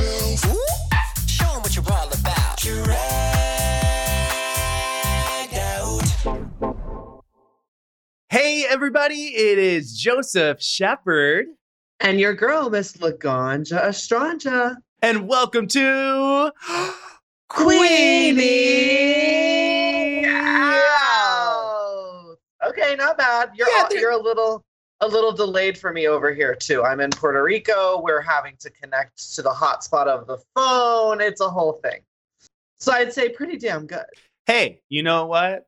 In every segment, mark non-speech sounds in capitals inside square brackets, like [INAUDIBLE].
Expose yourself. Show 'em what you're all about. Drag out. Hey, everybody, it is Joseph Shepard, And your girl, Miss Laganja Estranja. and welcome to [GASPS] Queenie! Ow. Okay, not bad. You're Yeah, all, they're- you're a little a little delayed for me over here too. I'm in Puerto Rico. We're having to connect to the hotspot of the phone. It's a whole thing. So I'd say pretty damn good. Hey, you know what?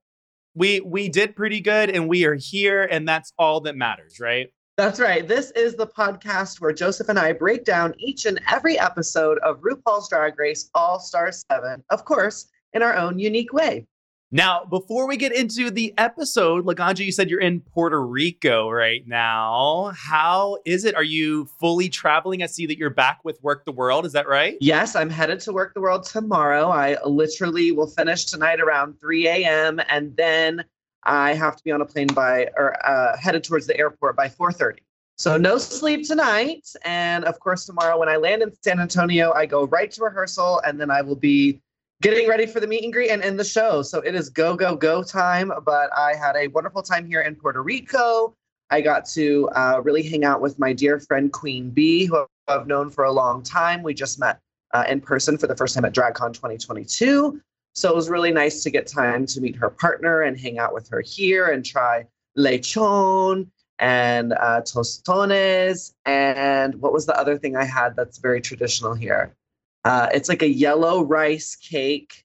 We we did pretty good and we are here and that's all that matters, right? That's right. This is the podcast where Joseph and I break down each and every episode of RuPaul's Drag Race All Star 7, of course, in our own unique way. Now, before we get into the episode, Laganja, you said you're in Puerto Rico right now. How is it? Are you fully traveling? I see that you're back with Werq the World. Is that right? Yes, I'm headed to Werq the World tomorrow. I literally will finish tonight around 3 a.m. and then I have to be on a plane by or uh, headed towards the airport by 4:30. So no sleep tonight, and of course tomorrow when I land in San Antonio, I go right to rehearsal, and then I will be getting ready for the meet and greet and in the show. So it is go go go time. But I had a wonderful time here in Puerto Rico. I got to uh, really hang out with my dear friend Queen Bee, who I've known for a long time. We just met uh, in person for the first time at DragCon 2022. So it was really nice to get time to meet her partner and hang out with her here and try lechon and uh, tostones. And what was the other thing I had that's very traditional here? Uh, it's like a yellow rice cake.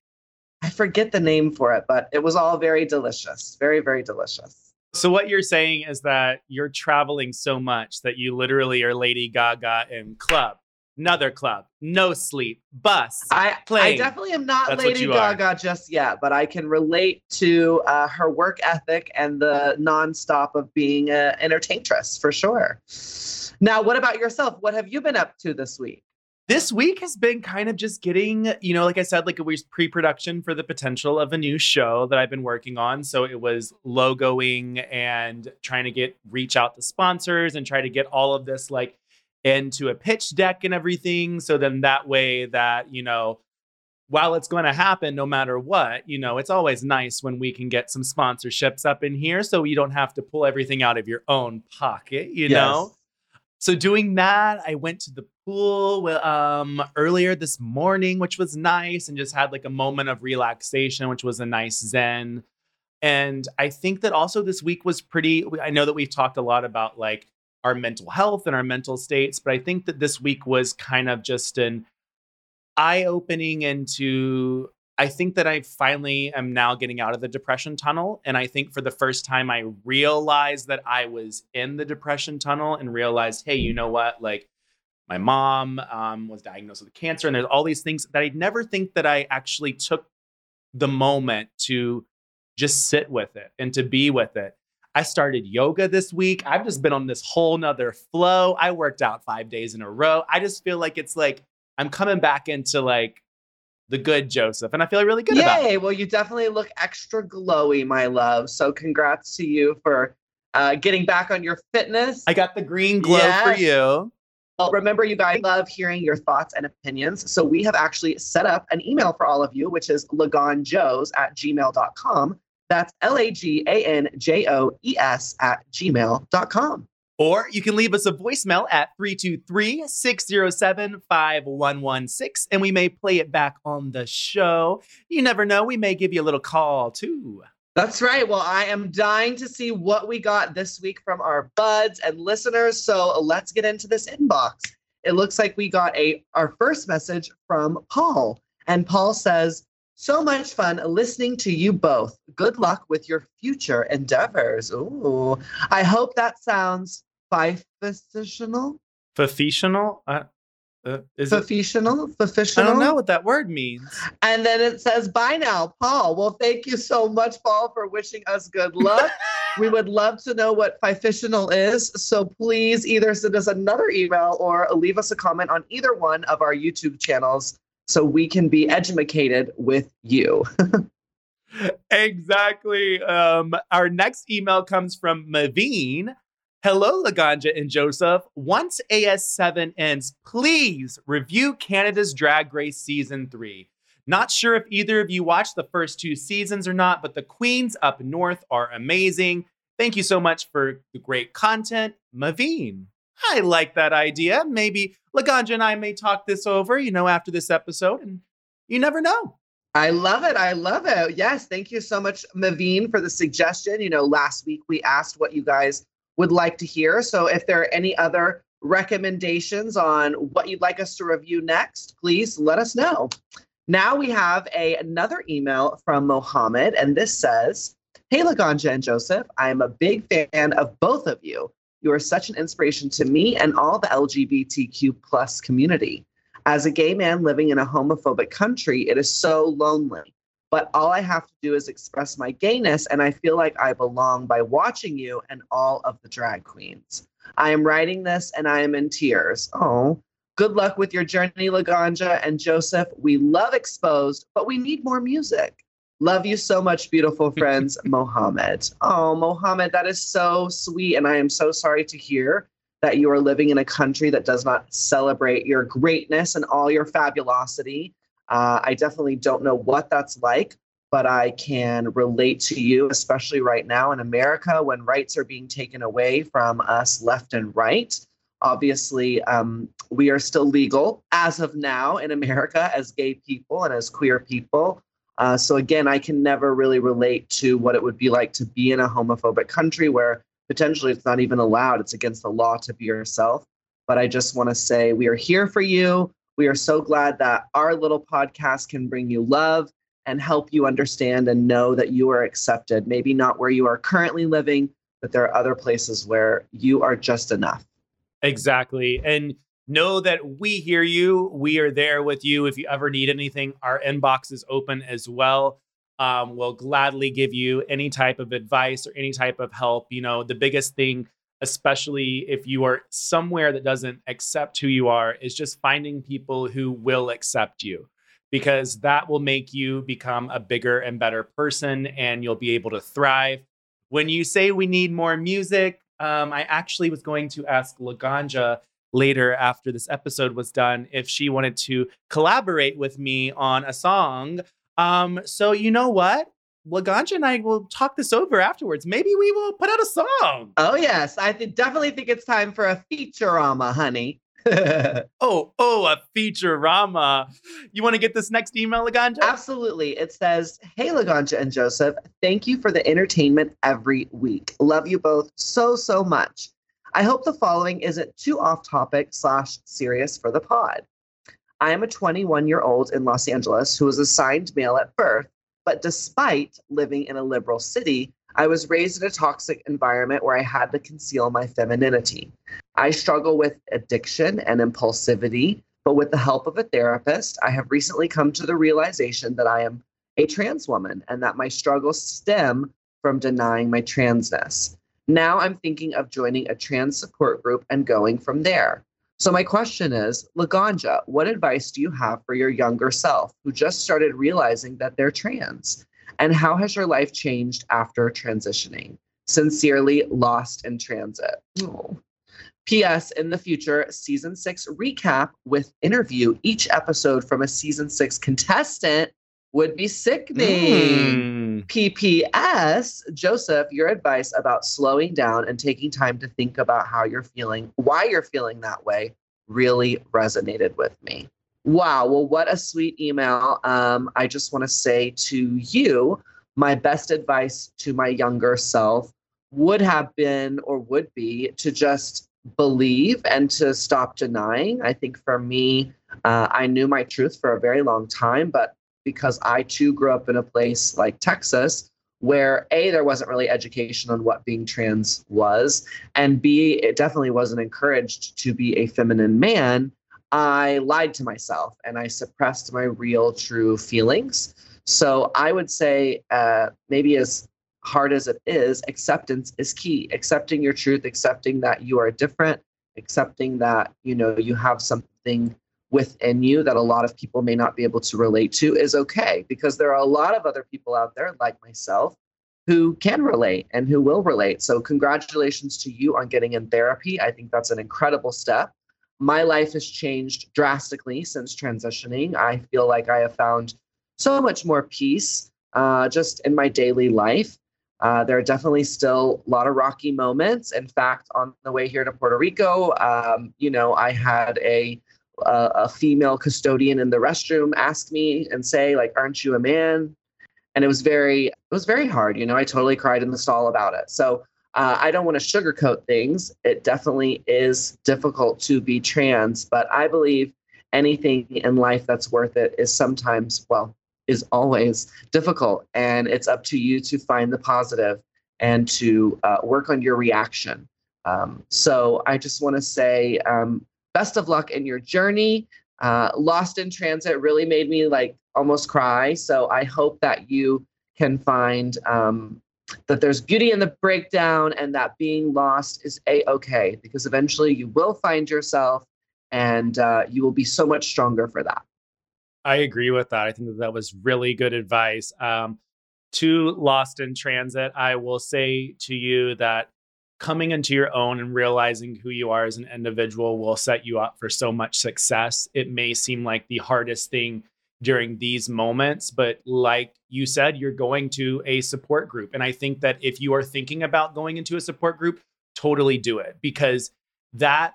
I forget the name for it, but it was all very delicious. Very, very delicious. So what you're saying is that you're traveling so much that you literally are Lady Gaga in club, another club, no sleep, bus. I, I definitely am not That's Lady you are. Gaga just yet, but I can relate to uh, her work ethic and the nonstop of being an entertaintress for sure. Now, what about yourself? What have you been up to this week? This week has been kind of just getting, you know, like I said, like it was pre-production for the potential of a new show that I've been working on. So it was logoing and trying to get reach out to sponsors and try to get all of this like into a pitch deck and everything. So then that way that, you know, while it's going to happen no matter what, you know, it's always nice when we can get some sponsorships up in here so you don't have to pull everything out of your own pocket, you know? So doing that, I went to the pool um, earlier this morning, which was nice, and just had like a moment of relaxation, which was a nice zen. And I think that also this week was pretty. I know that we've talked a lot about like our mental health and our mental states, but I think that this week was kind of just an eye opening into. I think that I finally am now getting out of the depression tunnel. And I think for the first time, I realized that I was in the depression tunnel and realized, hey, you know what? Like, my mom um, was diagnosed with cancer, and there's all these things that I never think that I actually took the moment to just sit with it and to be with it. I started yoga this week. I've just been on this whole nother flow. I worked out five days in a row. I just feel like it's like I'm coming back into like the good Joseph, and I feel really good about it. Yay! Well, you definitely look extra glowy, my love. So, congrats to you for uh, getting back on your fitness. I got the green glow for you. Well, remember, you guys love hearing your thoughts and opinions. So we have actually set up an email for all of you, which is laganjoes at gmail.com. That's L A G A N J O E S at gmail.com. Or you can leave us a voicemail at 323 607 5116 and we may play it back on the show. You never know, we may give you a little call too. That's right. Well, I am dying to see what we got this week from our buds and listeners. So let's get into this inbox. It looks like we got a our first message from Paul. And Paul says, So much fun listening to you both. Good luck with your future endeavors. Ooh. I hope that sounds five-positional. Professional? Uh, uh, is it? Professional? I don't know what that word means. And then it says, bye now, Paul. Well, thank you so much, Paul, for wishing us good luck. [LAUGHS] we would love to know what professional is. So please either send us another email or leave us a comment on either one of our YouTube channels so we can be educated with you. [LAUGHS] exactly. Um, our next email comes from Maveen. Hello, Laganja and Joseph. Once AS7 ends, please review Canada's Drag Race Season 3. Not sure if either of you watched the first two seasons or not, but the queens up north are amazing. Thank you so much for the great content, Maveen. I like that idea. Maybe Laganja and I may talk this over, you know, after this episode, and you never know. I love it. I love it. Yes. Thank you so much, Maveen, for the suggestion. You know, last week we asked what you guys would like to hear. So if there are any other recommendations on what you'd like us to review next, please let us know. Now we have a, another email from Mohammed, and this says, Hey, Laganja and Joseph, I am a big fan of both of you. You are such an inspiration to me and all the LGBTQ plus community. As a gay man living in a homophobic country, it is so lonely. But all I have to do is express my gayness, and I feel like I belong by watching you and all of the drag queens. I am writing this and I am in tears. Oh, good luck with your journey, Laganja and Joseph. We love Exposed, but we need more music. Love you so much, beautiful [LAUGHS] friends, Mohammed. Oh, Mohammed, that is so sweet. And I am so sorry to hear that you are living in a country that does not celebrate your greatness and all your fabulosity. Uh, I definitely don't know what that's like, but I can relate to you, especially right now in America when rights are being taken away from us left and right. Obviously, um, we are still legal as of now in America as gay people and as queer people. Uh, so, again, I can never really relate to what it would be like to be in a homophobic country where potentially it's not even allowed, it's against the law to be yourself. But I just want to say we are here for you. We are so glad that our little podcast can bring you love and help you understand and know that you are accepted. Maybe not where you are currently living, but there are other places where you are just enough. Exactly. And know that we hear you. We are there with you. If you ever need anything, our inbox is open as well. Um, we'll gladly give you any type of advice or any type of help. You know, the biggest thing, especially if you are somewhere that doesn't accept who you are, is just finding people who will accept you because that will make you become a bigger and better person and you'll be able to thrive. When you say we need more music, um, I actually was going to ask Laganja later after this episode was done if she wanted to collaborate with me on a song. Um, so you know what? Laganja and I will talk this over afterwards. Maybe we will put out a song. Oh, yes. I th- definitely think it's time for a feature-rama, honey. [LAUGHS] Oh, oh, a feature rama. You want to get this next email, Laganja? Absolutely. It says, Hey, Laganja and Joseph, thank you for the entertainment every week. Love you both so, so much. I hope the following isn't too off topic slash serious for the pod. I am a 21 year old in Los Angeles who was assigned male at birth, but despite living in a liberal city, I was raised in a toxic environment where I had to conceal my femininity. I struggle with addiction and impulsivity, but with the help of a therapist, I have recently come to the realization that I am a trans woman and that my struggles stem from denying my transness. Now I'm thinking of joining a trans support group and going from there. So my question is, Laganja, what advice do you have for your younger self who just started realizing that they're trans? And how has your life changed after transitioning? Sincerely, Lost in Transit. Oh. P.S. In the future, season six recap with interview each episode from a season six contestant would be sickening. Mm. PPS, Joseph, your advice about slowing down and taking time to think about how you're feeling, why you're feeling that way, really resonated with me. Wow. Well, what a sweet email. Um, I just want to say to you, my best advice to my younger self would have been or would be to just believe and to stop denying. I think for me, uh, I knew my truth for a very long time, but because I too grew up in a place like Texas where A, there wasn't really education on what being trans was, and B, it definitely wasn't encouraged to be a feminine man, I lied to myself and I suppressed my real, true feelings. So I would say, uh, maybe as hard as it is, acceptance is key. Accepting your truth, accepting that you are different, accepting that you know you have something within you that a lot of people may not be able to relate to is okay because there are a lot of other people out there like myself who can relate and who will relate. So congratulations to you on getting in therapy. I think that's an incredible step. My life has changed drastically since transitioning. I feel like I have found so much more peace uh, just in my daily life. Uh, there are definitely still a lot of rocky moments. In fact, on the way here to Puerto Rico, um, you know, I had a a, a female custodian in the restroom ask me and say like aren't you a man? And it was very it was very hard you know i totally cried in the stall about it. So uh, i don't want to sugarcoat things. It definitely is difficult to be trans but i believe anything in life that's worth it is sometimes well is always difficult. And it's up to you to find the positive and to uh, work on your reaction. Um, so i just want to say um, best of luck in your journey. Uh, Lost in Transit really made me like almost cry. So I hope that you can find um, that there's beauty in the breakdown and that being lost is a okay because eventually you will find yourself and uh, you will be so much stronger for that. I agree with that. I think that that was really good advice. Um, to Lost in Transit, I will say to you that coming into your own and realizing who you are as an individual will set you up for so much success. It may seem like the hardest thing during these moments, but like you said, you're going to a support group. And I think that if you are thinking about going into a support group, totally do it because that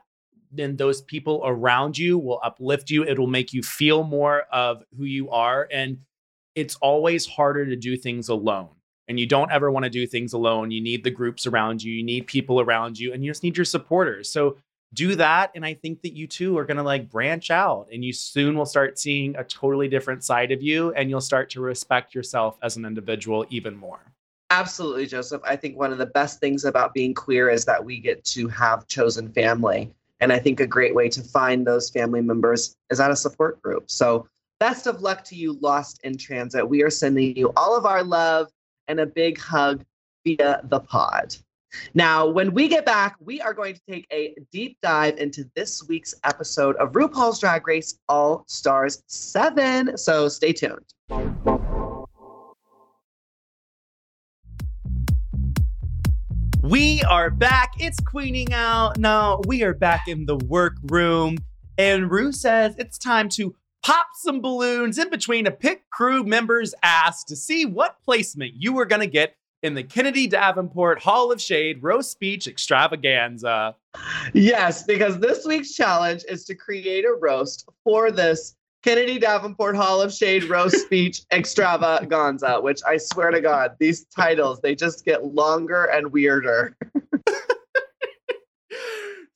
then those people around you will uplift you. It'll make you feel more of who you are. And it's always harder to do things alone and you don't ever want to do things alone. You need the groups around you, you need people around you, and you just need your supporters. So do that. And I think that you too are going to like branch out and you soon will start seeing a totally different side of you and you'll start to respect yourself as an individual even more. Absolutely, Joseph. I think one of the best things about being queer is that we get to have chosen family. And I think a great way to find those family members is at a support group. So, best of luck to you, Lost in Transit. We are sending you all of our love and a big hug via the pod. Now, when we get back, we are going to take a deep dive into this week's episode of RuPaul's Drag Race All Stars 7. So stay tuned. We are back. It's queening out. Now we are back in the workroom. And Ru says it's time to pop some balloons in between a pit crew member's ass to see what placement you were going to get in the Kennedy Davenport Hall of Shade roast speech extravaganza. Yes, because this week's challenge is to create a roast for this Kennedy Davenport Hall of Shade roast [LAUGHS] speech extravaganza, which I swear to God, these titles, they just get longer and weirder. [LAUGHS]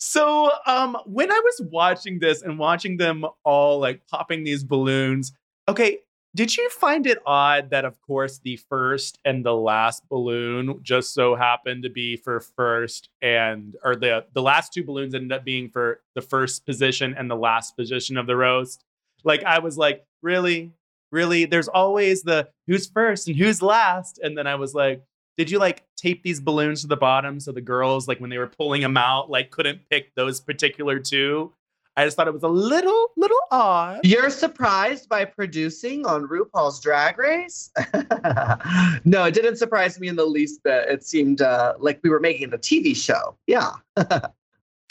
So, um, when I was watching this and watching them all like popping these balloons, okay, did you find it odd that, of course, the first and the last balloon just so happened to be for first, and or the the last two balloons ended up being for the first position and the last position of the roast? Like, I was like, really, really? There's always the who's first and who's last, and then I was like, did you like tape these balloons to the bottom so the girls like when they were pulling them out like couldn't pick those particular two i just thought it was a little little odd You're surprised by producing on RuPaul's Drag Race? [LAUGHS] no, it didn't surprise me in the least bit. It seemed uh, like we were making a TV show. Yeah. [LAUGHS]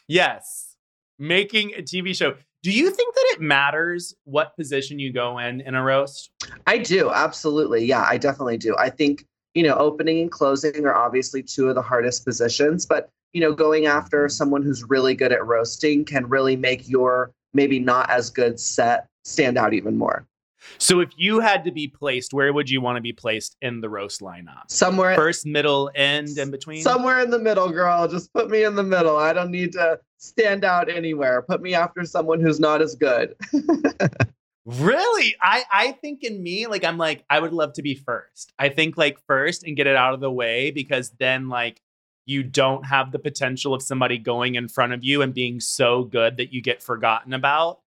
yes making a tv show do you think that it matters what position you go in in a roast I do. Absolutely. Yeah, I definitely do. I think you know, opening and closing are obviously two of the hardest positions, but you know, going after someone who's really good at roasting can really make your maybe not as good set stand out even more. so if you had to be placed where would you want to be placed in the roast lineup Somewhere first middle end in between somewhere in the middle, girl. Just put me in the middle. I don't need to stand out anywhere. Put me after someone who's not as good. [LAUGHS] Really? I I think in me, like I'm like, I would love to be first. I think like first and get it out of the way because then like you don't have the potential of somebody going in front of you and being so good that you get forgotten about.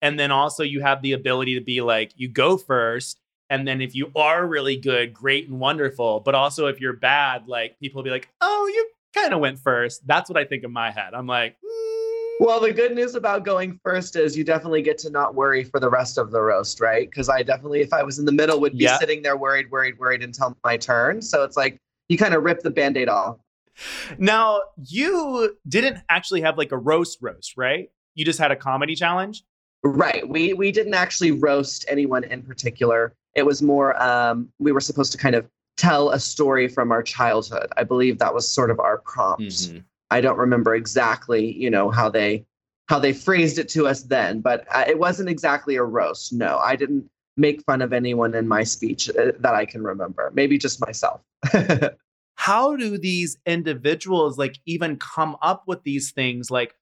And then also you have the ability to be like, you go first. And then if you are really good, great and wonderful. But also if you're bad, like people will be like, oh, you kind of went first. That's what I think in my head. I'm like, mm, Well, the good news about going first is you definitely get to not worry for the rest of the roast, right? Because I definitely, if I was in the middle, would be Yeah. sitting there worried, worried, worried until my turn. So it's like you kind of rip the band aid off. now you didn't actually have like a roast roast, right? You just had a comedy challenge. Right. We we didn't actually roast anyone in particular. It was more um, we were supposed to kind of tell a story from our childhood. I believe that was sort of our prompt. Mm-hmm. I don't remember exactly, you know, how they how they phrased it to us then, but uh, it wasn't exactly a roast. No, I didn't make fun of anyone in my speech uh, that I can remember. Maybe just myself. [LAUGHS] how do these individuals like even come up with these things like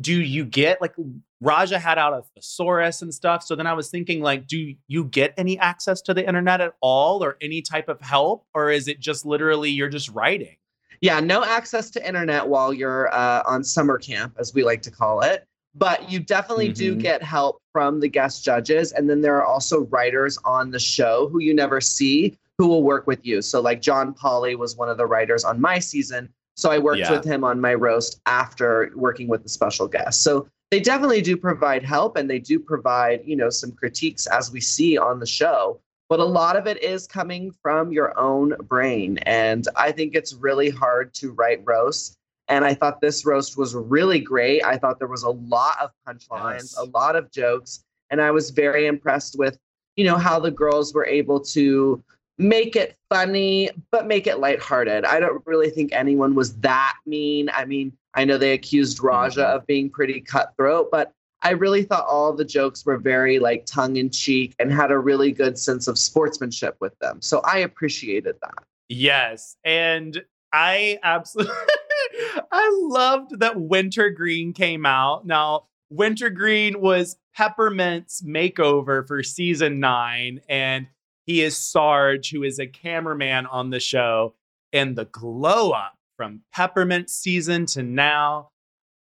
do you get like raja had out a thesaurus and stuff so then i was thinking like do you get any access to the internet at all or any type of help or is it just literally you're just writing yeah, no access to internet while you're uh, on summer camp, as we like to call it. But you definitely do Mhm. get help from the guest judges. And then there are also writers on the show who you never see who will work with you. So, like John Polly was one of the writers on my season. So, I worked Yeah. with him on my roast after working with the special guest. So, they definitely do provide help and they do provide, you know, some critiques as we see on the show but a lot of it is coming from your own brain. And I think it's really hard to write roasts. And I thought this roast was really great. I thought there was a lot of punchlines, Yes. a lot of jokes. And I was very impressed with, you know, how the girls were able to make it funny, but make it lighthearted. I don't really think anyone was that mean. I mean, I know they accused Raja Mhm. of being pretty cutthroat, but I really thought all the jokes were very like tongue in cheek and had a really good sense of sportsmanship with them. So I appreciated that. yes and i absolutely [LAUGHS] i loved that wintergreen came out now wintergreen was peppermint's makeover for season nine and he is sarge who is a cameraman on the show and the glow up from peppermint season to now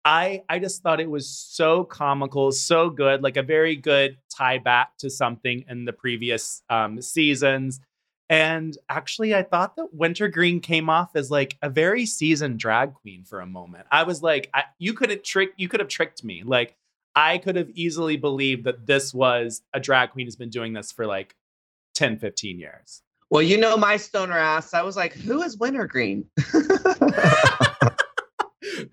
i i just thought it was so comical so good like a very good tie back to something in the previous um, seasons and actually, I thought that Wintergreen came off as like a very seasoned drag queen for a moment. I was like, I, you could have tricked, you could have tricked me. Like, I could have easily believed that this was a drag queen who's been doing this for like 10, 15 years. Well, you know my stoner ass. I was like, who is Wintergreen? [LAUGHS] [LAUGHS]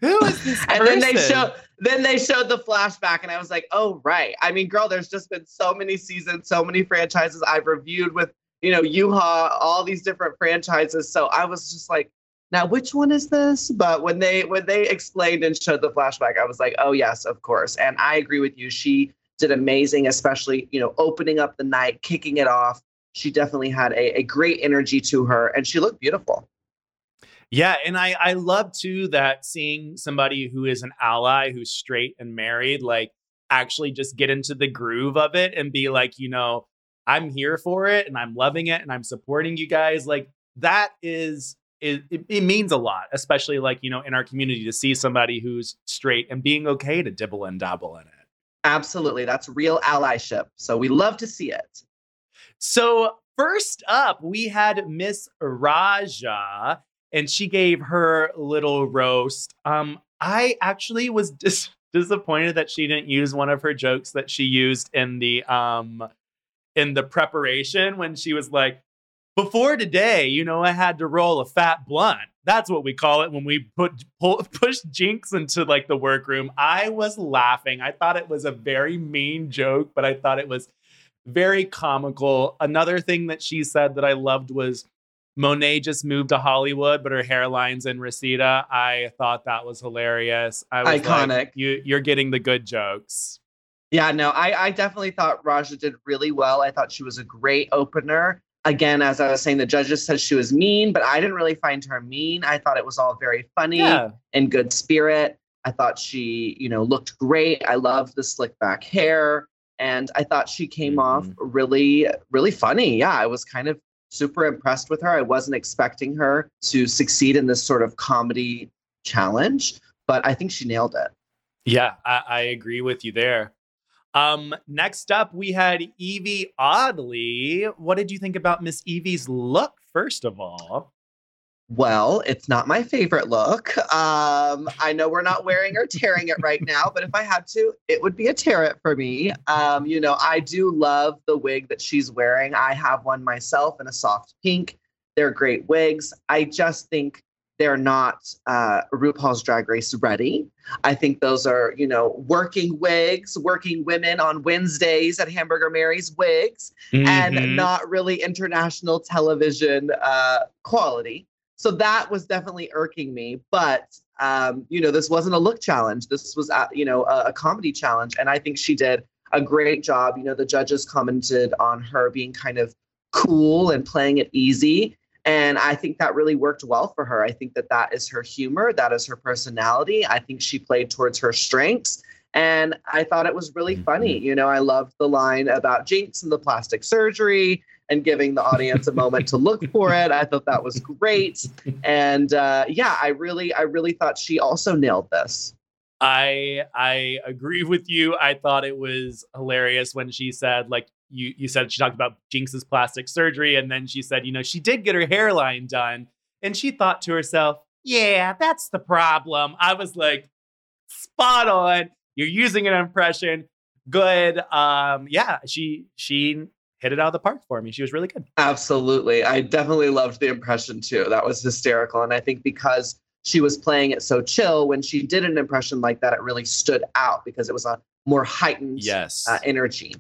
Who is this [LAUGHS] and then they show then they showed the flashback and I was like, oh right. I mean, girl, there's just been so many seasons, so many franchises I've reviewed with, you know, Yuhua, all these different franchises. So I was just like, now which one is this? But when they when they explained and showed the flashback, I was like, oh yes, of course. And I agree with you. She did amazing, especially, you know, opening up the night, kicking it off. She definitely had a, a great energy to her and she looked beautiful. Yeah, and I I love too that seeing somebody who is an ally who's straight and married like actually just get into the groove of it and be like, you know, I'm here for it and I'm loving it and I'm supporting you guys. Like that is it, it, it means a lot, especially like, you know, in our community to see somebody who's straight and being okay to dibble and dabble in it. Absolutely. That's real allyship. So we love to see it. So first up, we had Miss Raja, and she gave her little roast. Um, I actually was dis- [LAUGHS] disappointed that she didn't use one of her jokes that she used in the um in the preparation when she was like, before today, you know, I had to roll a fat blunt. That's what we call it when we put pull, [LAUGHS] push Jinkx into like the workroom. I was laughing. I thought it was a very mean joke, but I thought it was very comical. Another thing that she said that I loved was Monet just moved to Hollywood, but her hairline's in Reseda. I thought that was hilarious. I was Iconic. Like, you, you're getting the good jokes. Yeah, no, I, I definitely thought Raja did really well. I thought she was a great opener. Again, as I was saying, the judges said she was mean, but I didn't really find her mean. I thought it was all very funny Yeah. and good spirit. I thought she, you know, looked great. I loved the slick back hair. And I thought she came off Mhm. really, really funny. Yeah, I was kind of super impressed with her. I wasn't expecting her to succeed in this sort of comedy challenge, but I think she nailed it. Yeah, I, I agree with you there. Um, next up, we had Yvie Oddly. What did you think about Miss Yvie's look, first of all? Well, it's not my favorite look. Um, I know we're not wearing or tearing it right now, but if I had to, it would be a tear it for me. Um, you know, I do love the wig that she's wearing. I have one myself in a soft pink. They're great wigs. I just think they're not uh, RuPaul's Drag Race ready. I think those are, you know, working wigs, working women on Wednesdays at Hamburger Mary's wigs Mhm. and not really international television uh, quality. So that was definitely irking me. But um, you know, this wasn't a look challenge. This was, uh, you know, a, a comedy challenge, and I think she did a great job. You know, the judges commented on her being kind of cool and playing it easy. And I think that really worked well for her. I think that that is her humor, that is her personality. I think she played towards her strengths. And I thought it was really funny. You know, I loved the line about Jinkx and the plastic surgery and giving the audience a moment to look for it. I thought that was great. And uh, yeah, I really, I really thought she also nailed this. I I agree with you. I thought it was hilarious when she said, like you you said she talked about Jinkx's plastic surgery, and then she said, you know, she did get her hairline done, and she thought to herself, yeah, that's the problem. I was like, spot on. You're using an impression. Good. Um, yeah, she she hit it out of the park for me. She was really good. Absolutely. I definitely loved the impression too. That was hysterical. And I think because she was playing it so chill, when she did an impression like that, it really stood out because it was a more heightened Yes. uh, energy.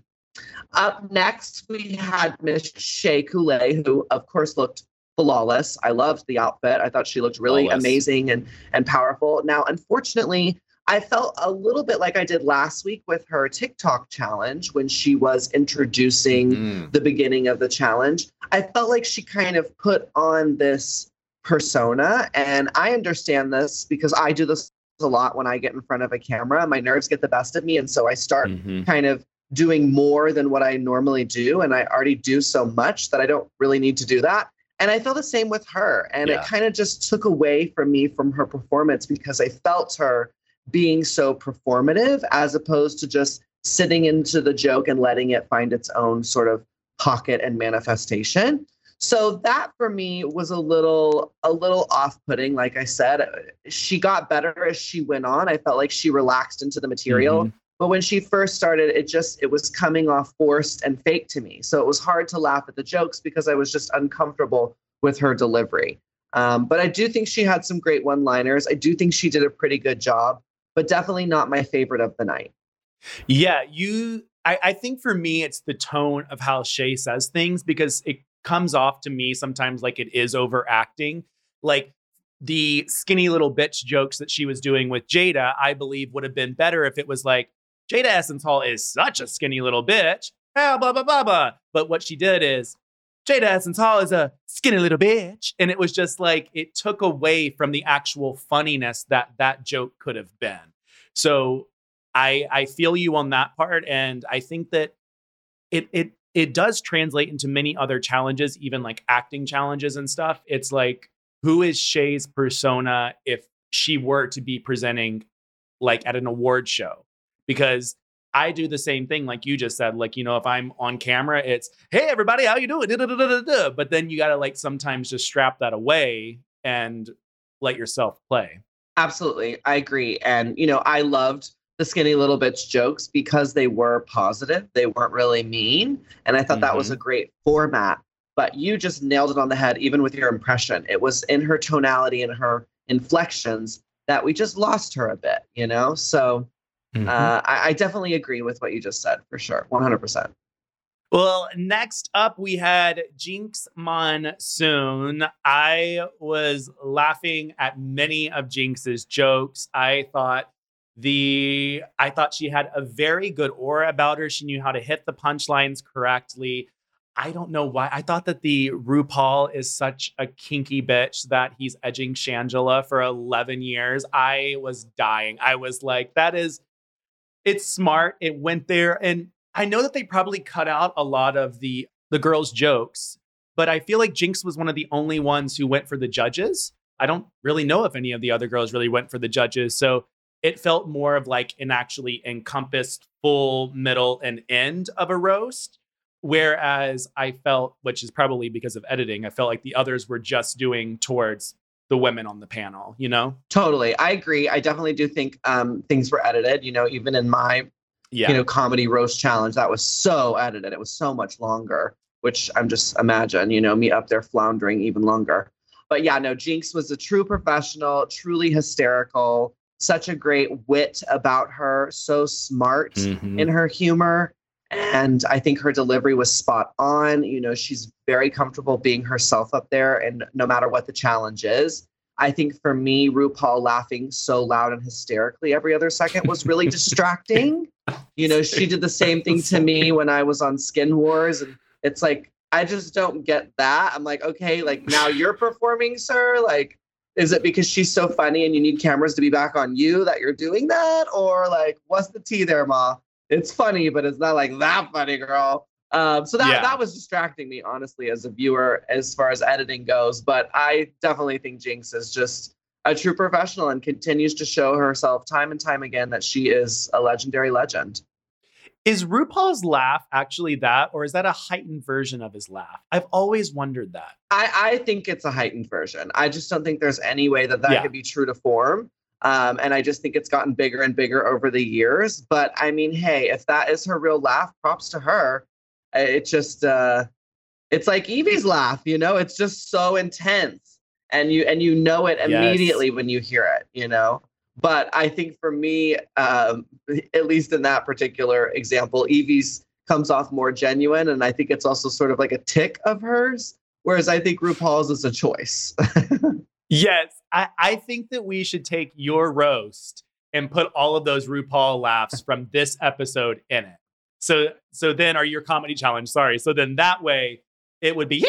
Up next, we had Miss Shea Coulee, who, of course, looked flawless. I loved the outfit. I thought she looked really Flawless. amazing and and powerful. Now, unfortunately, I felt a little bit like I did last week with her TikTok challenge when she was introducing Mm. the beginning of the challenge. I felt like she kind of put on this persona, and I understand this because I do this a lot when I get in front of a camera. My nerves get the best of me, and so I start Mhm. kind of doing more than what I normally do. And I already do so much that I don't really need to do that. And I felt the same with her. And Yeah. it kind of just took away from me from her performance because I felt her being so performative as opposed to just sitting into the joke and letting it find its own sort of pocket and manifestation. So that for me was a little a little off-putting like I said. She got better as she went on. I felt like she relaxed into the material. Mhm. But when she first started, it just it was coming off forced and fake to me. So it was hard to laugh at the jokes because I was just uncomfortable with her delivery. Um, but I do think she had some great one-liners. I do think she did a pretty good job, but definitely not my favorite of the night. Yeah, you. I, I think for me, it's the tone of how Shea says things because it comes off to me sometimes like it is overacting. Like the skinny little bitch jokes that she was doing with Jada, I believe would have been better if it was like Jada Essence Hall is such a skinny little bitch. Ah, blah blah blah blah. But what she did is Jada Essence Hall is a skinny little bitch, and it was just like it took away from the actual funniness that that joke could have been. So I I feel you on that part, and I think that it it it does translate into many other challenges, even like acting challenges and stuff. It's like who is Shea's persona if she were to be presenting like at an award show? Because I do the same thing, like you just said. Like you know, if I'm on camera, it's hey everybody, how you doing? Da-da-da-da-da-da. But then you got to like sometimes just strap that away and let yourself play. Absolutely. I agree. And, you know, I loved the skinny little bitch jokes because they were positive. They weren't really mean. And I thought that was a mm-hmm. great format. But you just nailed it on the head, even with your impression. It was in her tonality and her inflections that we just lost her a bit, you know? So Mm-hmm. uh, I, I definitely agree with what you just said for sure. 100%. Well, next up we had Jinkx Monsoon. I was laughing at many of Jinkx's jokes. I thought the I thought she had a very good aura about her. She knew how to hit the punchlines correctly. I don't know why. I thought that the RuPaul is such a kinky bitch that he's edging Shangela for 11 years. I was dying. I was like, that is, it's smart. It went there. And I know that they probably cut out a lot of the the girls' jokes, but I feel like Jinkx was one of the only ones who went for the judges. I don't really know if any of the other girls really went for the judges. So it felt more of like an actually encompassed full middle and end of a roast. Whereas I felt, which is probably because of editing, I felt like the others were just doing towards the women on the panel, you know? Totally. I agree. I definitely do think um, things were edited. You know, even in my Yeah. you know comedy roast challenge, that was so edited. It was so much longer, which I'm just imagine, you know, me up there floundering even longer. But yeah, no, Jinkx was a true professional, truly hysterical, such a great wit about her, so smart Mhm. in her humor. And I think her delivery was spot on. You know, she's very comfortable being herself up there, and no matter what the challenge is. I think for me, RuPaul laughing so loud and hysterically every other second was really [LAUGHS] distracting. You know, she did the same thing to me when I was on Skin Wars. And it's like, I just don't get that. I'm like, okay, like now you're performing, sir. Like, is it because she's so funny and you need cameras to be back on you that you're doing that? Or like, what's the tea there, Ma? It's funny, but it's not like that funny, girl. Um, so that Yeah. that was distracting me, honestly, as a viewer, as far as editing goes. But I definitely think Jinkx is just a true professional and continues to show herself time and time again that she is a legendary legend. Is RuPaul's laugh actually that, or is that a heightened version of his laugh? I've always wondered that. I, I think it's a heightened version. I just don't think there's any way that that Yeah. could be true to form. Um, and I just think it's gotten bigger and bigger over the years. But I mean, hey, if that is her real laugh, props to her. It just, uh, it's like Yvie's laugh, you know. It's just so intense, and you and you know it Yes. immediately when you hear it, you know. But I think for me, um, at least in that particular example, Yvie's comes off more genuine, and I think it's also sort of like a tick of hers. Whereas I think RuPaul's is a choice. [LAUGHS] Yes, I, I think that we should take your roast and put all of those RuPaul laughs from this episode in it. So so then are your comedy challenge, sorry. So then that way it would be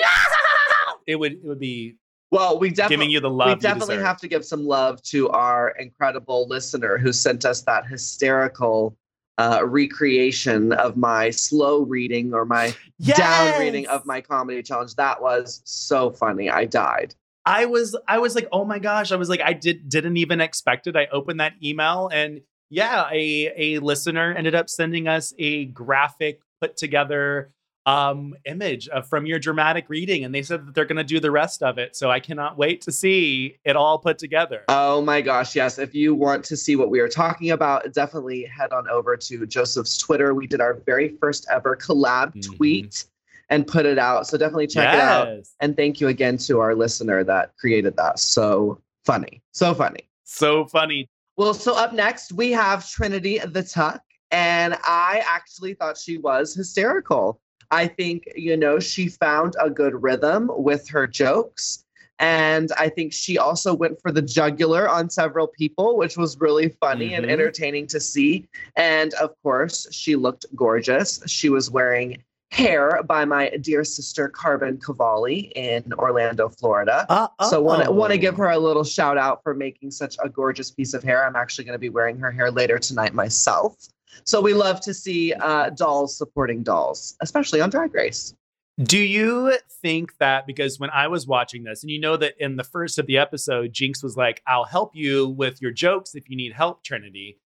[LAUGHS] it would it would be well, we definitely giving you the love we definitely have to give some love to our incredible listener who sent us that hysterical uh, recreation of my slow reading or my down reading of my comedy challenge. That was so funny. I died. I was I was like, oh my gosh. I was like, I did didn't even expect it. I opened that email and yeah, a a listener ended up sending us a graphic put together um image of, from your dramatic reading and they said that they're going to do the rest of it so i cannot wait to see it all put together Oh my gosh, yes. If you want to see what we are talking about, definitely head on over to Joseph's Twitter. We did our very first ever collab Mhm. tweet and put it out. So definitely check it out. And thank you again to our listener that created that. So funny. So funny. so funny Well, so up next, we have Trinity the Tuck. And I actually thought she was hysterical. I think, you know, she found a good rhythm with her jokes. And I think she also went for the jugular on several people, which was really funny and Mhm. entertaining to see. And of course, she looked gorgeous. She was wearing hair by my dear sister Carbon Cavalli in Orlando, Florida. uh, So want to want to give her a little shout out for making such a gorgeous piece of hair. I'm actually going to be wearing her hair later tonight myself. So we love to see uh, dolls supporting dolls, especially on Drag Race. Do you think that because when I was watching this, and you know that in the first of the episode, Jinkx was like, I'll help you with your jokes if you need help, Trinity.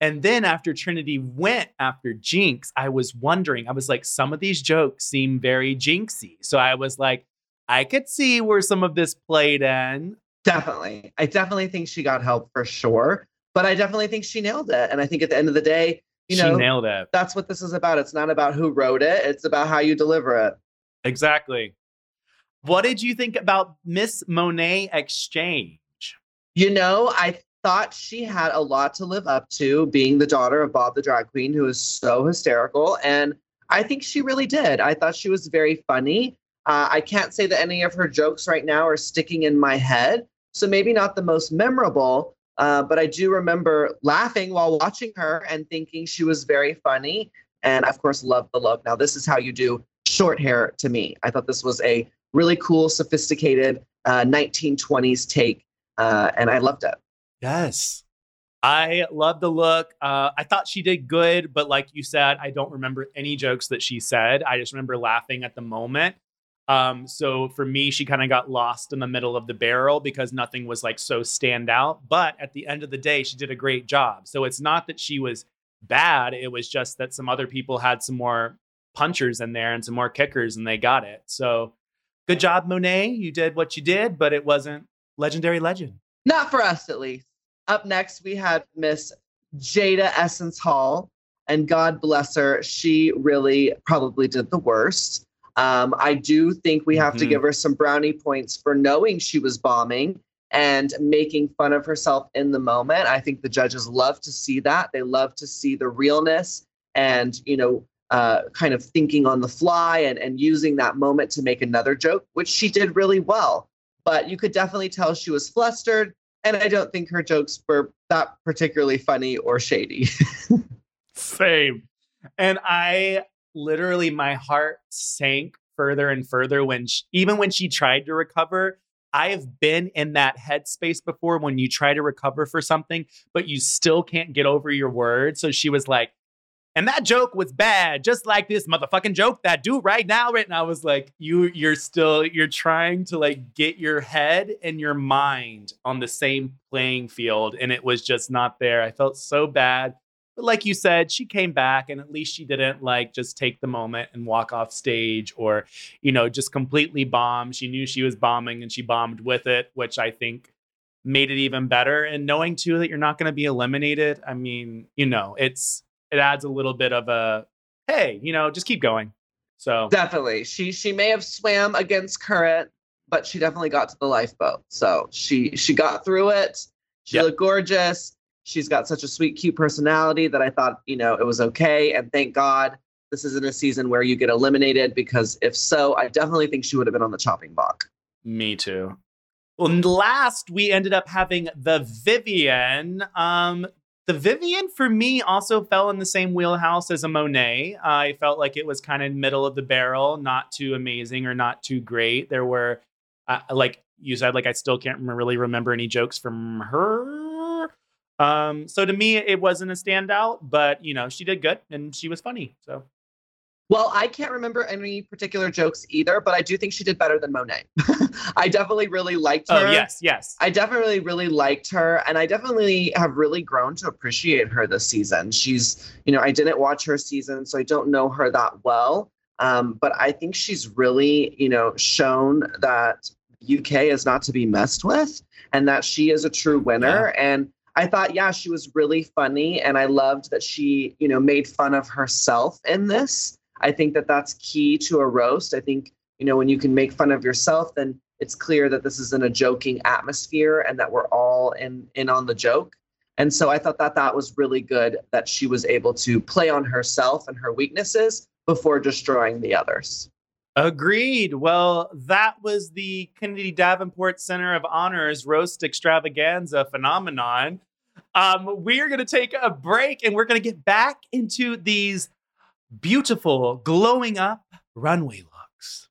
And then after Trinity went after Jinkx, I was wondering, I was like, some of these jokes seem very jinxy. So I was like, I could see where some of this played in. Definitely, I definitely think she got help for sure, but I definitely think she nailed it. And I think at the end of the day, you know, she nailed it. that's what this is about. It's not about who wrote it; it's about how you deliver it. Exactly. What did you think about Miss Monét X Change? You know, I thought she had a lot to live up to, being the daughter of Bob the Drag Queen, who is so hysterical. And I think she really did. I thought she was very funny. Uh, I can't say that any of her jokes right now are sticking in my head. So maybe not the most memorable, uh, but I do remember laughing while watching her and thinking she was very funny. And of course, love the look. Now, this is how you do short hair to me. I thought this was a really cool, sophisticated uh, 1920s take, uh, and I loved it. Yes. I love the look. Uh, I thought she did good, but like you said, I don't remember any jokes that she said. I just remember laughing at the moment. Um, so for me, she kind of got lost in the middle of the barrel because nothing was like so stand out. But at the end of the day, she did a great job. So it's not that she was bad. It was just that some other people had some more punchers in there and some more kickers and they got it. So good job, Monet. You did what you did, but it wasn't legendary legend. Not for us, at least. Up next, we had Miss Jada Essence Hall, and God bless her, she really probably did the worst. Um, I do think we have to Mhm. give her some brownie points for knowing she was bombing and making fun of herself in the moment. I think the judges love to see that. They love to see the realness and, you know, uh, kind of thinking on the fly and, and using that moment to make another joke, which she did really well. But you could definitely tell she was flustered. And I don't think her jokes were that particularly funny or shady. [LAUGHS] Same. And I literally, my heart sank further and further when she, even when she tried to recover. I have been in that headspace before when you try to recover for something, but you still can't get over your words. So she was like, and that joke was bad, just like this motherfucking joke that dude right now. Right now, I was like, you, you're still, you're trying to like get your head and your mind on the same playing field, and it was just not there. I felt so bad. But like you said, she came back and at least she didn't like just take the moment and walk off stage or, you know, just completely bomb. She knew she was bombing and she bombed with it, which I think made it even better. And knowing too that you're not going to be eliminated, I mean, you know, it's it adds a little bit of a hey, you know, just keep going. So definitely. She she may have swam against current, but she definitely got to the lifeboat. So she she got through it. She Yep. looked gorgeous. She's got such a sweet, cute personality that I thought, you know, it was okay. And thank God this isn't a season where you get eliminated because if so, I definitely think she would have been on the chopping block. Me too. Well, and last we ended up having the Vivienne. Um, the Vivienne for me also fell in the same wheelhouse as a Monét. I felt like it was kind of middle of the barrel, not too amazing or not too great. There were, uh, like you said, like I still can't really remember any jokes from her. Um, so to me, it wasn't a standout, but you know, she did good and she was funny. So Well, I can't remember any particular jokes either, but I do think she did better than Monét. [LAUGHS] I definitely really liked her. oh yes, yes, I definitely really liked her, and I definitely have really grown to appreciate her this season. She's, you know, I didn't watch her season, so I don't know her that well. Um, but I think she's really, you know, shown that UK is not to be messed with, and that she is a true winner. And I thought, yeah, she was really funny, and I loved that she, you know, made fun of herself in this. I think that that's key to a roast. I think, you know, when you can make fun of yourself, then it's clear that this is in a joking atmosphere and that we're all in in on the joke. And so I thought that that was really good that she was able to play on herself and her weaknesses before destroying the others. Agreed. Well, that was the Kennedy Davenport Center of Honors roast extravaganza phenomenon. Um, we are going to take a break and we're going to get back into these beautiful, glowing up runway looks.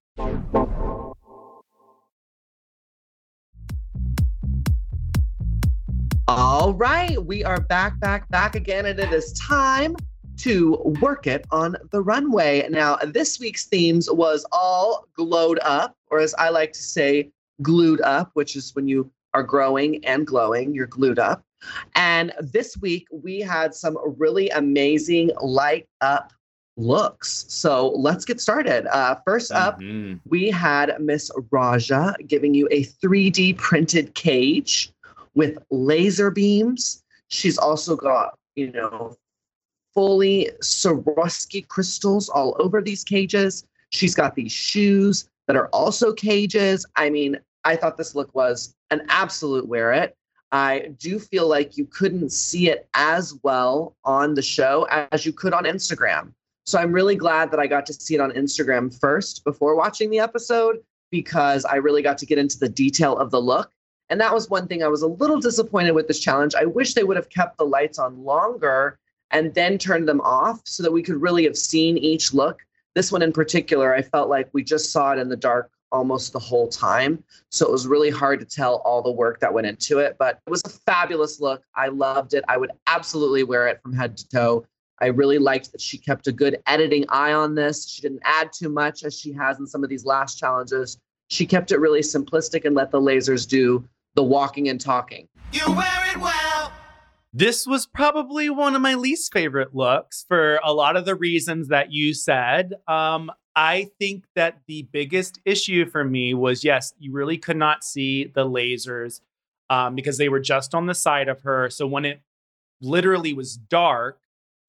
All right, we are back, back, back again, and it is time to work it on the runway. Now, this week's themes was all glowed up, or as I like to say, glued up, which is when you are growing and glowing, you're glued up. And this week we had some really amazing light up looks. So let's get started. Uh, first up, Mhm. we had Miss Raja giving you a 3D printed cage with laser beams. She's also got, you know, fully Swarovski crystals all over these cages. She's got these shoes that are also cages. I mean, I thought this look was an absolute wear it. I do feel like you couldn't see it as well on the show as you could on Instagram. So I'm really glad that I got to see it on Instagram first before watching the episode because I really got to get into the detail of the look. And that was one thing I was a little disappointed with this challenge. I wish they would have kept the lights on longer and then turned them off so that we could really have seen each look. This one in particular, I felt like we just saw it in the dark almost the whole time. So it was really hard to tell all the work that went into it, but it was a fabulous look. I loved it. I would absolutely wear it from head to toe. I really liked that she kept a good editing eye on this. She didn't add too much as she has in some of these last challenges. She kept it really simplistic and let the lasers do the walking and talking. You wear it well. This was probably one of my least favorite looks for a lot of the reasons that you said. Um, I think that the biggest issue for me was yes, you really could not see the lasers um, because they were just on the side of her. So when it literally was dark,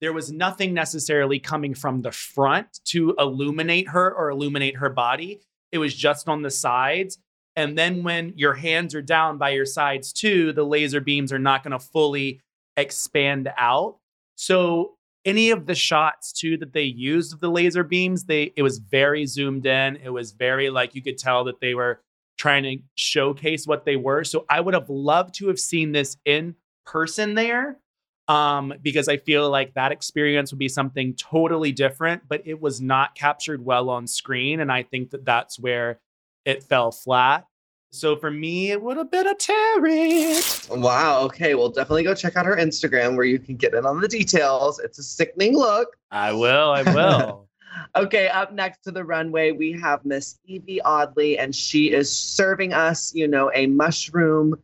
there was nothing necessarily coming from the front to illuminate her or illuminate her body. It was just on the sides. And then when your hands are down by your sides too, the laser beams are not going to fully expand out. So any of the shots too that they used of the laser beams, they it was very zoomed in. It was very like you could tell that they were trying to showcase what they were. So I would have loved to have seen this in person there. Um, because I feel like that experience would be something totally different, but it was not captured well on screen. And I think that that's where it fell flat. So for me, it would have been a Terry. Wow. Okay. Well, definitely go check out her Instagram where you can get in on the details. It's a sickening look. I will. I will. [LAUGHS] Okay, up next to the runway, we have Miss Yvie Oddly, and she is serving us, you know, a mushroom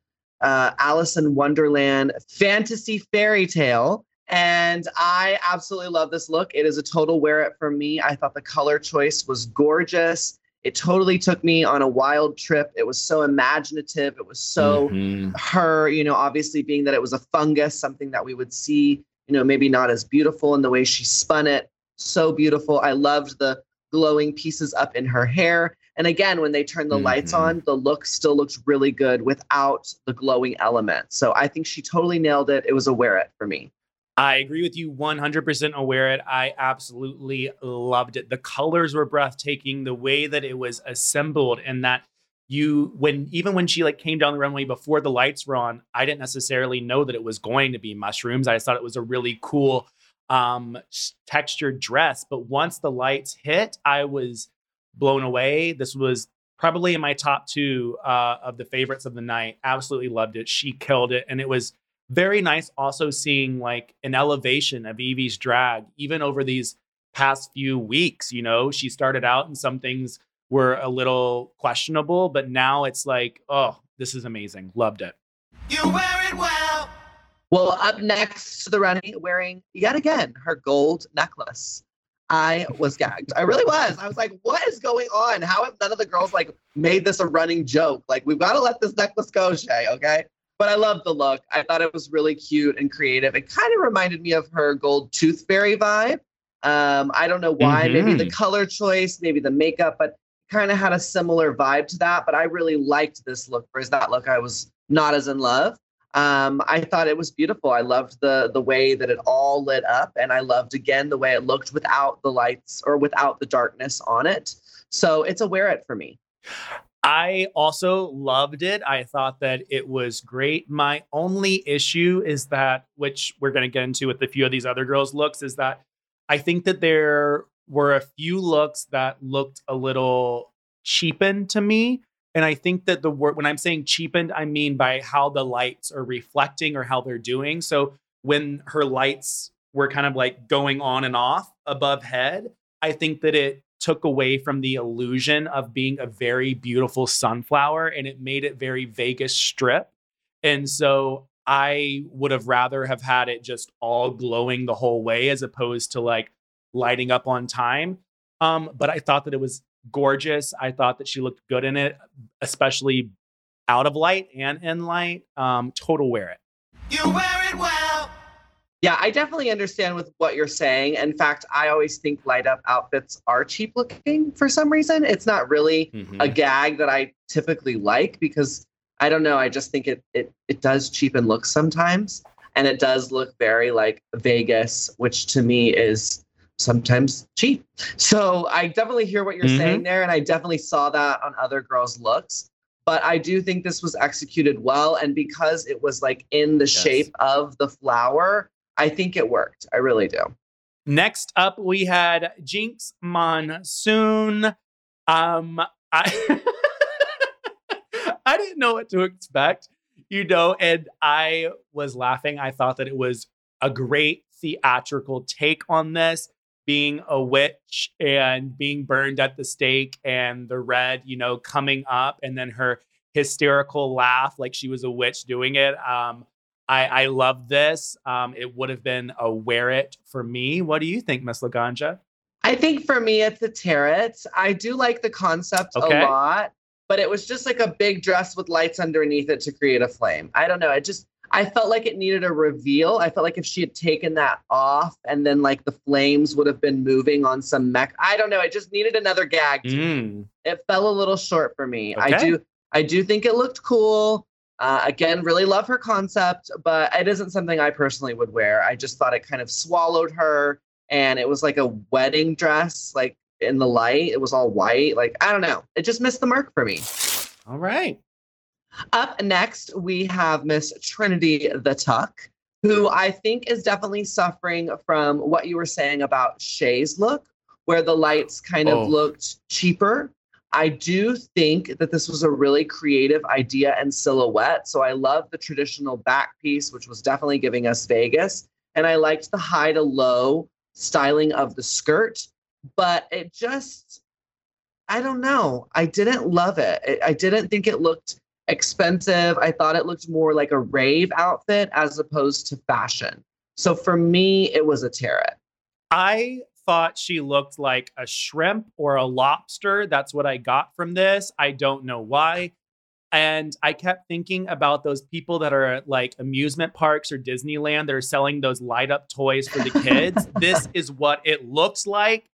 uh, Alice in Wonderland fantasy fairy tale. And I absolutely love this look. It is a total wear it for me. I thought the color choice was gorgeous. It totally took me on a wild trip. It was so imaginative. It was so Mhm. her, you know, obviously being that it was a fungus, something that we would see, you know, maybe not as beautiful in the way she spun it. So beautiful. I loved the glowing pieces up in her hair. And again, when they turned the lights Mhm. on, the look still looks really good without the glowing element. So I think she totally nailed it. It was a wear it for me. I agree with you 100% aware it. I absolutely loved it. The colors were breathtaking, the way that it was assembled and that you when even when she like came down the runway before the lights were on, I didn't necessarily know that it was going to be mushrooms. I just thought it was a really cool um textured dress, but once the lights hit, I was blown away. This was probably in my top 2 uh of the favorites of the night. Absolutely loved it. She killed it and it was very nice also seeing like an elevation of Yvie's drag, even over these past few weeks. You know, she started out and some things were a little questionable, but now it's like, oh, this is amazing. Loved it. You wear it well. Well, up next to the running, wearing yet again her gold necklace. I was gagged. I really was. I was like, what is going on? How have none of the girls like made this a running joke? Like, we've got to let this necklace go, Shea, okay? But I love the look. I thought it was really cute and creative. It kind of reminded me of her gold tooth fairy vibe. Um, I don't know why. Maybe the Mhm. color choice, maybe the makeup, but kind of had a similar vibe to that. But I really liked this look. Whereas that look, I was not as in love. Um, I thought it was beautiful. I loved the the way that it all lit up, and I loved again the way it looked without the lights or without the darkness on it. So it's a wear it for me. I also loved it. I thought that it was great. My only issue is that, which we're going to get into with a few of these other girls' looks, is that I think that there were a few looks that looked a little cheapened to me. And I think that the word, when I'm saying cheapened, I mean by how the lights are reflecting or how they're doing. So when her lights were kind of like going on and off above head, I think that it took away from the illusion of being a very beautiful sunflower and it made it very Vegas strip. And so I would have rather have had it just all glowing the whole way as opposed to like lighting up on time. Um, but I thought that it was gorgeous. I thought that she looked good in it, especially out of light and in light. Um, total wear it. You wear it well. Yeah, I definitely understand with what you're saying. In fact, I always think light up outfits are cheap looking for some reason. It's not really a gag that I typically like because I don't know. I just think it it it does cheapen looks sometimes, and it does look very like Vegas, which to me is sometimes cheap. So I definitely hear what you're Mhm. saying there, and I definitely saw that on other girls' looks. But I do think this was executed well, and because it was like in the Yes. shape of the flower, I think it worked. I really do. Next up, we had Jinkx Monsoon. Um, I [LAUGHS] I didn't know what to expect, you know, and I was laughing. I thought that it was a great theatrical take on this being a witch and being burned at the stake and the red, you know, coming up and then her hysterical laugh like she was a witch doing it. Um, I, I love this. Um, it would have been a wear it for me. What do you think, Miss Laganja? I think for me, it's a tarot. I do like the concept Okay. a lot, but it was just like a big dress with lights underneath it to create a flame. I don't know. I just, I felt like it needed a reveal. I felt like if she had taken that off and then like the flames would have been moving on some mech. I don't know. It just needed another gag. Mm, It fell a little short for me. I do, I do think it looked cool. Uh, again, really love her concept, but it isn't something I personally would wear. I just thought it kind of swallowed her, and it was like a wedding dress, like in the light. It was all white. Like I don't know. It just missed the mark for me. all right. Up next, we have Miss Trinity the Tuck, who I think is definitely suffering from what you were saying about Shea's look, where the lights kind of Oh. looked cheaper. I do think that this was a really creative idea and silhouette. So I love the traditional back piece, which was definitely giving us Vegas. And I liked the high to low styling of the skirt, but it just, I don't know. I didn't love it. It- I didn't think it looked expensive. I thought it looked more like a rave outfit as opposed to fashion. So for me, it was a tarot. I thought she looked like a shrimp or a lobster. That's what I got from this. I don't know why. And I kept thinking about those people that are at like amusement parks or Disneyland. They're selling those light up toys for the kids. [LAUGHS] this is what it looks like.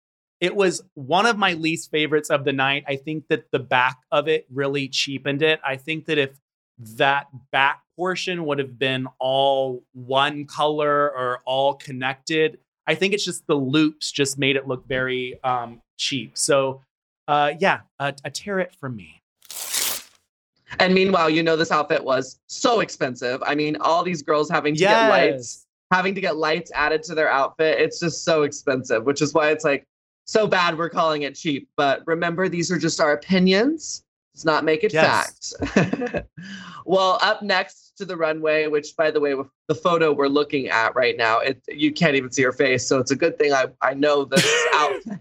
It was one of my least favorites of the night. I think that the back of it really cheapened it. I think that if that back portion would have been all one color or all connected, I think it's just the loops just made it look very um, cheap. So, uh, yeah, a, a tear it from me. And meanwhile, you know this outfit was so expensive. I mean, all these girls having to get lights, having to get lights added to their outfit. It's just so expensive, which is why it's like so bad we're calling it cheap. But remember, these are just our opinions. Does not make it Yes. fact. [LAUGHS] well, up next to the runway, which by the way, with the photo we're looking at right now, it you can't even see her face, so it's a good thing I I know this [LAUGHS] outfit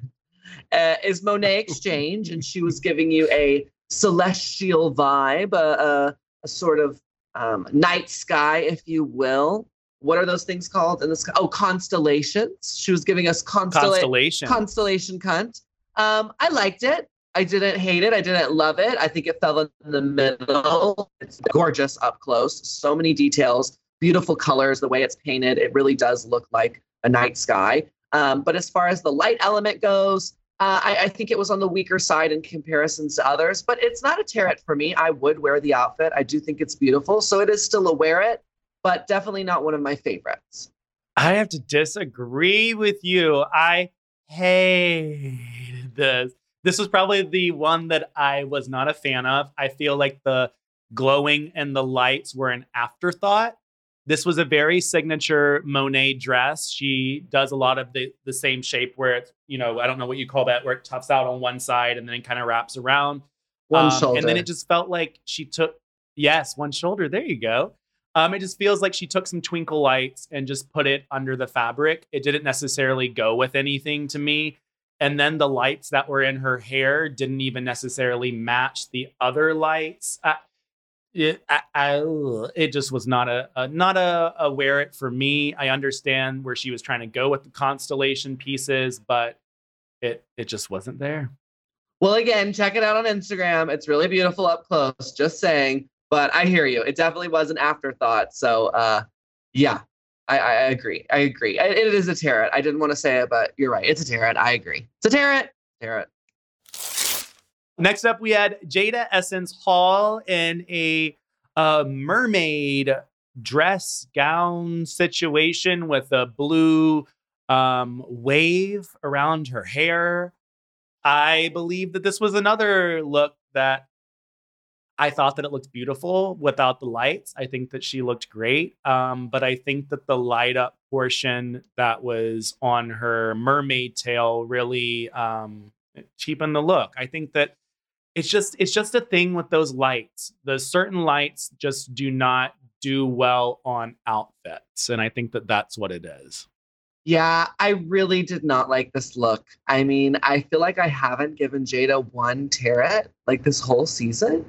uh, is Monét X Change, and she was giving you a celestial vibe, a, a, a sort of um, night sky, if you will. What are those things called in this? Oh, constellations. She was giving us constella- Constellation. constellation cunt. Um, I liked it. I didn't hate it. I didn't love it. I think it fell in the middle. It's gorgeous up close. So many details, beautiful colors, the way it's painted. It really does look like a night sky. Um, but as far as the light element goes, uh, I, I think it was on the weaker side in comparison to others. But it's not a tear it for me. I would wear the outfit. I do think it's beautiful. So it is still a wear it, but definitely not one of my favorites. I have to disagree with you. I hated this. This was probably the one that I was not a fan of. I feel like the glowing and the lights were an afterthought. This was a very signature Monét dress. She does a lot of the the same shape where it's, you know, I don't know what you call that, where it tufts out on one side and then it kind of wraps around. One Um, shoulder. And then it just felt like she took, yes, one shoulder. There you go. Um, it just feels like she took some twinkle lights and just put it under the fabric. It didn't necessarily go with anything to me. And then the lights that were in her hair didn't even necessarily match the other lights. I, it, I, I, it just was not a, a not a, a wear it for me. I understand where she was trying to go with the constellation pieces, but it it just wasn't there. Well, again, check it out on Instagram. It's really beautiful up close. Just saying. But I hear you. It definitely was an afterthought. So, uh, yeah, I, I agree. I agree. It, it is a tarot. I didn't want to say it, but you're right. It's a tarot. I agree. It's a tarot. Tarot. Next up, we had Jada Essence Hall in a uh, mermaid dress gown situation with a blue um, wave around her hair. I believe that this was another look that I thought that it looked beautiful without the lights. I think that she looked great. Um, but I think that the light up portion that was on her mermaid tail really um, cheapened the look. I think that it's just it's just a thing with those lights. The certain lights just do not do well on outfits, and I think that that's what it is. Yeah, I really did not like this look. I mean, I feel like I haven't given Jada one tarot like this whole season.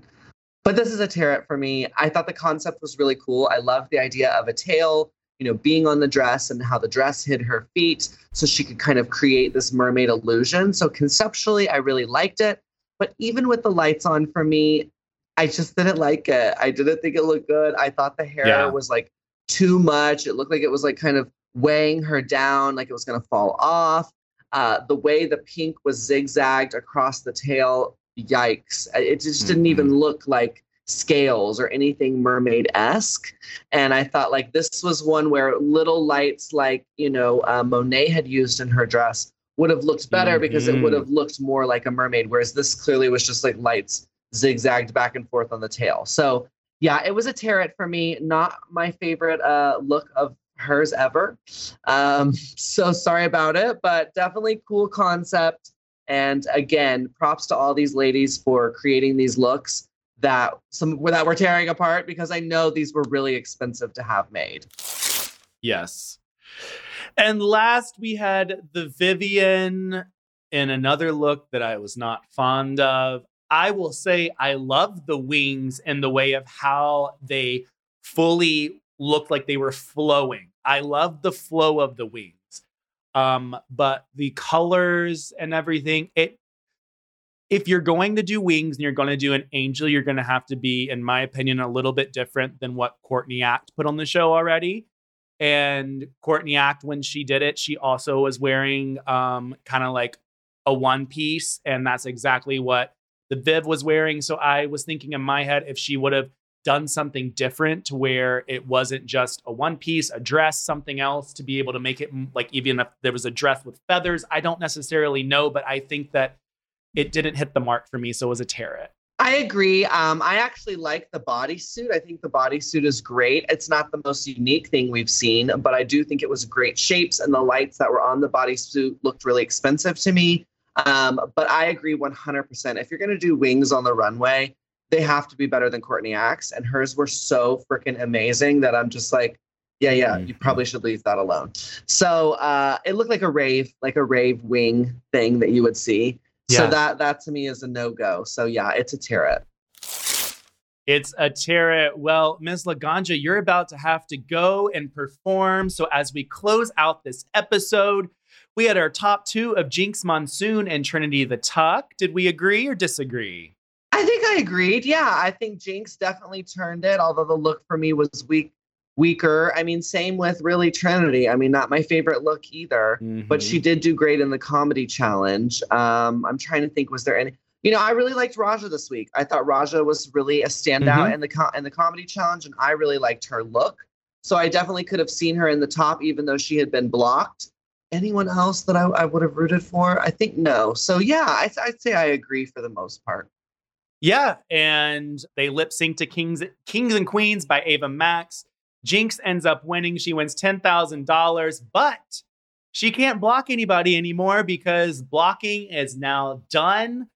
But this is a tarot for me. I thought the concept was really cool. I love the idea of a tail, you know, being on the dress and how the dress hid her feet so she could kind of create this mermaid illusion. So conceptually, I really liked it. But even with the lights on for me, I just didn't like it. I didn't think it looked good. I thought the hair Yeah. was like too much. It looked like it was like kind of weighing her down, like it was going to fall off. Uh, the way the pink was zigzagged across the tail, yikes. It just didn't even look like scales or anything mermaid esque. And I thought like this was one where little lights like, you know, uh, Monét had used in her dress would have looked better because it would Mhm. have looked more like a mermaid, whereas this clearly was just like lights zigzagged back and forth on the tail. So yeah, it was a tarot for me. Not my favorite uh, look of hers ever. Um, [LAUGHS] so sorry about it, but definitely cool concept. And again, props to all these ladies for creating these looks that some that we're tearing apart because I know these were really expensive to have made. Yes. And last we had the Vivienne in another look that I was not fond of. I will say I love the wings and the way of how they fully looked like they were flowing. I love the flow of the wings. Um, but the colors and everything, it if you're going to do wings and you're going to do an angel, you're going to have to be, in my opinion, a little bit different than what Courtney Act put on the show already. And Courtney Act, when she did it, she also was wearing um, kind of like a one piece, and that's exactly what the Viv was wearing. So I was thinking in my head if she would have done something different to where it wasn't just a one piece, a dress, something else to be able to make it mm, like even if there was a dress with feathers. I don't necessarily know, but I think that it didn't hit the mark for me. So it was a tarot. I agree. Um, I actually like the bodysuit. I think the bodysuit is great. It's not the most unique thing we've seen, but I do think it was great shapes, and the lights that were on the bodysuit looked really expensive to me. Um, but I agree 100%. If you're going to do wings on the runway, they have to be better than Courtney Act, and hers were so freaking amazing that I'm just like, yeah, yeah, you Mhm. probably should leave that alone. So uh, it looked like a rave, like a rave wing thing that you would see. So that that to me is a no go. So yeah, it's a tarot. It's a tarot. Well, Ms. Laganja, you're about to have to go and perform. So as we close out this episode, we had our top two of Jinkx Monsoon and Trinity the Tuck. Did we agree or disagree? I think I agreed. Yeah, I think Jinkx definitely turned it, although the look for me was weak, weaker. I mean, same with really Trinity. I mean, not my favorite look either, but Mm-hmm. she did do great in the comedy challenge. Um, I'm trying to think, was there any? You know, I really liked Raja this week. I thought Raja was really a standout Mhm. in the co- in the comedy challenge, and I really liked her look. So I definitely could have seen her in the top, even though she had been blocked. Anyone else that I, I would have rooted for? I think no. So yeah, I, I'd say I agree for the most part. Yeah, and they lip sync to Kings Kings and Queens by Ava Max. Jinkx ends up winning. She wins $10,000, but she can't block anybody anymore because blocking is now done.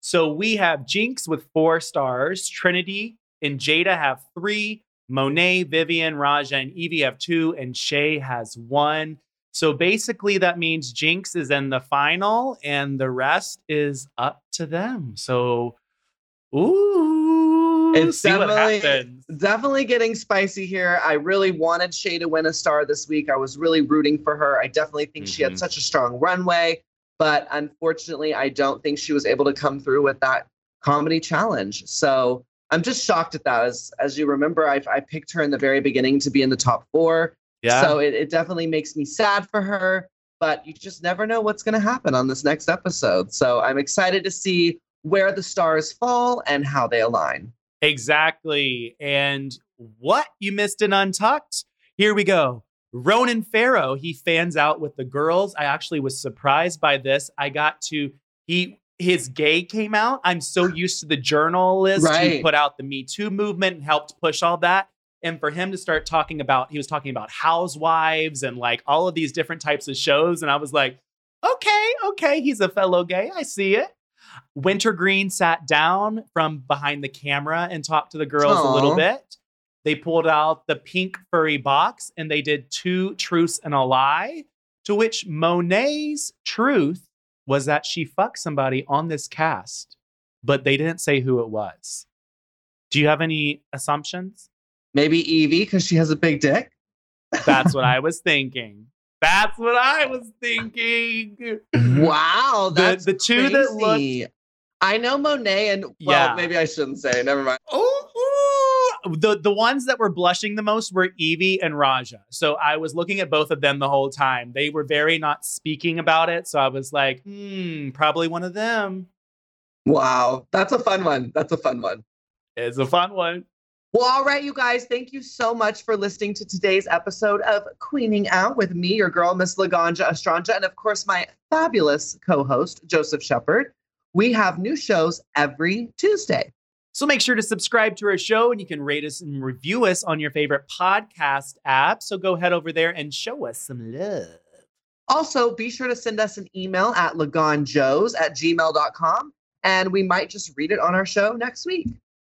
So we have Jinkx with four stars, Trinity and Jada have three, Monét, Vivienne, Raja, and Yvie have two, and Shea has one. So basically, that means Jinkx is in the final, and the rest is up to them. So, ooh, It's definitely- happens. Definitely getting spicy here. I really wanted Shea to win a star this week. I was really rooting for her. I definitely think she had Mhm. such a strong runway, but unfortunately, I don't think she was able to come through with that comedy challenge. So I'm just shocked at that. As as you remember, I, I picked her in the very beginning to be in the top four. Yeah. So it, it definitely makes me sad for her, but you just never know what's going to happen on this next episode. So I'm excited to see where the stars fall and how they align. Exactly. And what you missed in Untucked? Here we go. Ronan Farrow, he fans out with the girls. I actually was surprised by this. I got to he his gay came out. I'm so [SIGHS] used to the journalist who put out the Me Too movement and helped push all that. And for him to start talking about, he was talking about housewives and like all of these different types of shows. And I was like, okay, okay, he's a fellow gay. I see it. Wintergreen sat down from behind the camera and talked to the girls a little bit. They pulled out the pink furry box and they did two truths and a lie. To which Monét's truth was that she fucked somebody on this cast, but they didn't say who it was. Do you have any assumptions? Maybe Yvie because she has a big dick. That's what [LAUGHS] I was thinking. That's what I was thinking. [CLEARS THROAT] Wow, The- that's the two that crazy. I know Monét and well, Yeah. maybe I shouldn't say. Never mind. Oh, the the ones that were blushing the most were Yvie and Raja. So I was looking at both of them the whole time. They were very not speaking about it. So I was like, hmm, probably one of them. Wow, that's a fun one. That's a fun one. It's a fun one. Well, all right, you guys, thank you so much for listening to today's episode of Queening Out with me, your girl, Miss Laganja Estranja, and of course, my fabulous co host, Joseph Shepard. We have new shows every Tuesday. So make sure to subscribe to our show and you can rate us and review us on your favorite podcast app. So go head over there and show us some love. Also, be sure to send us an email at laganjoes at gmail.com, and we might just read it on our show next week.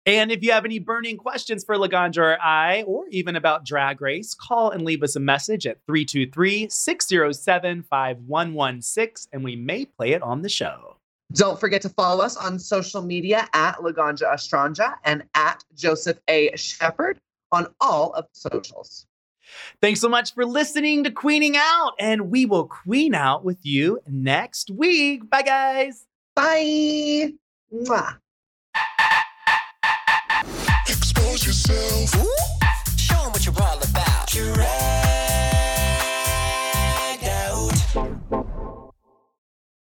And if you have any burning questions for Laganja or I, or even about Drag Race, call and leave us a message at 323 607 5116, and we may play it on the show. Don't forget to follow us on social media at Laganja Estranja and at Joseph A. Shepard on all of the socials. Thanks so much for listening to Queening Out, and we will queen out with you next week. Bye, guys. Bye. Mwah. expose yourself. Ooh. Show them what you're all about. giraffe.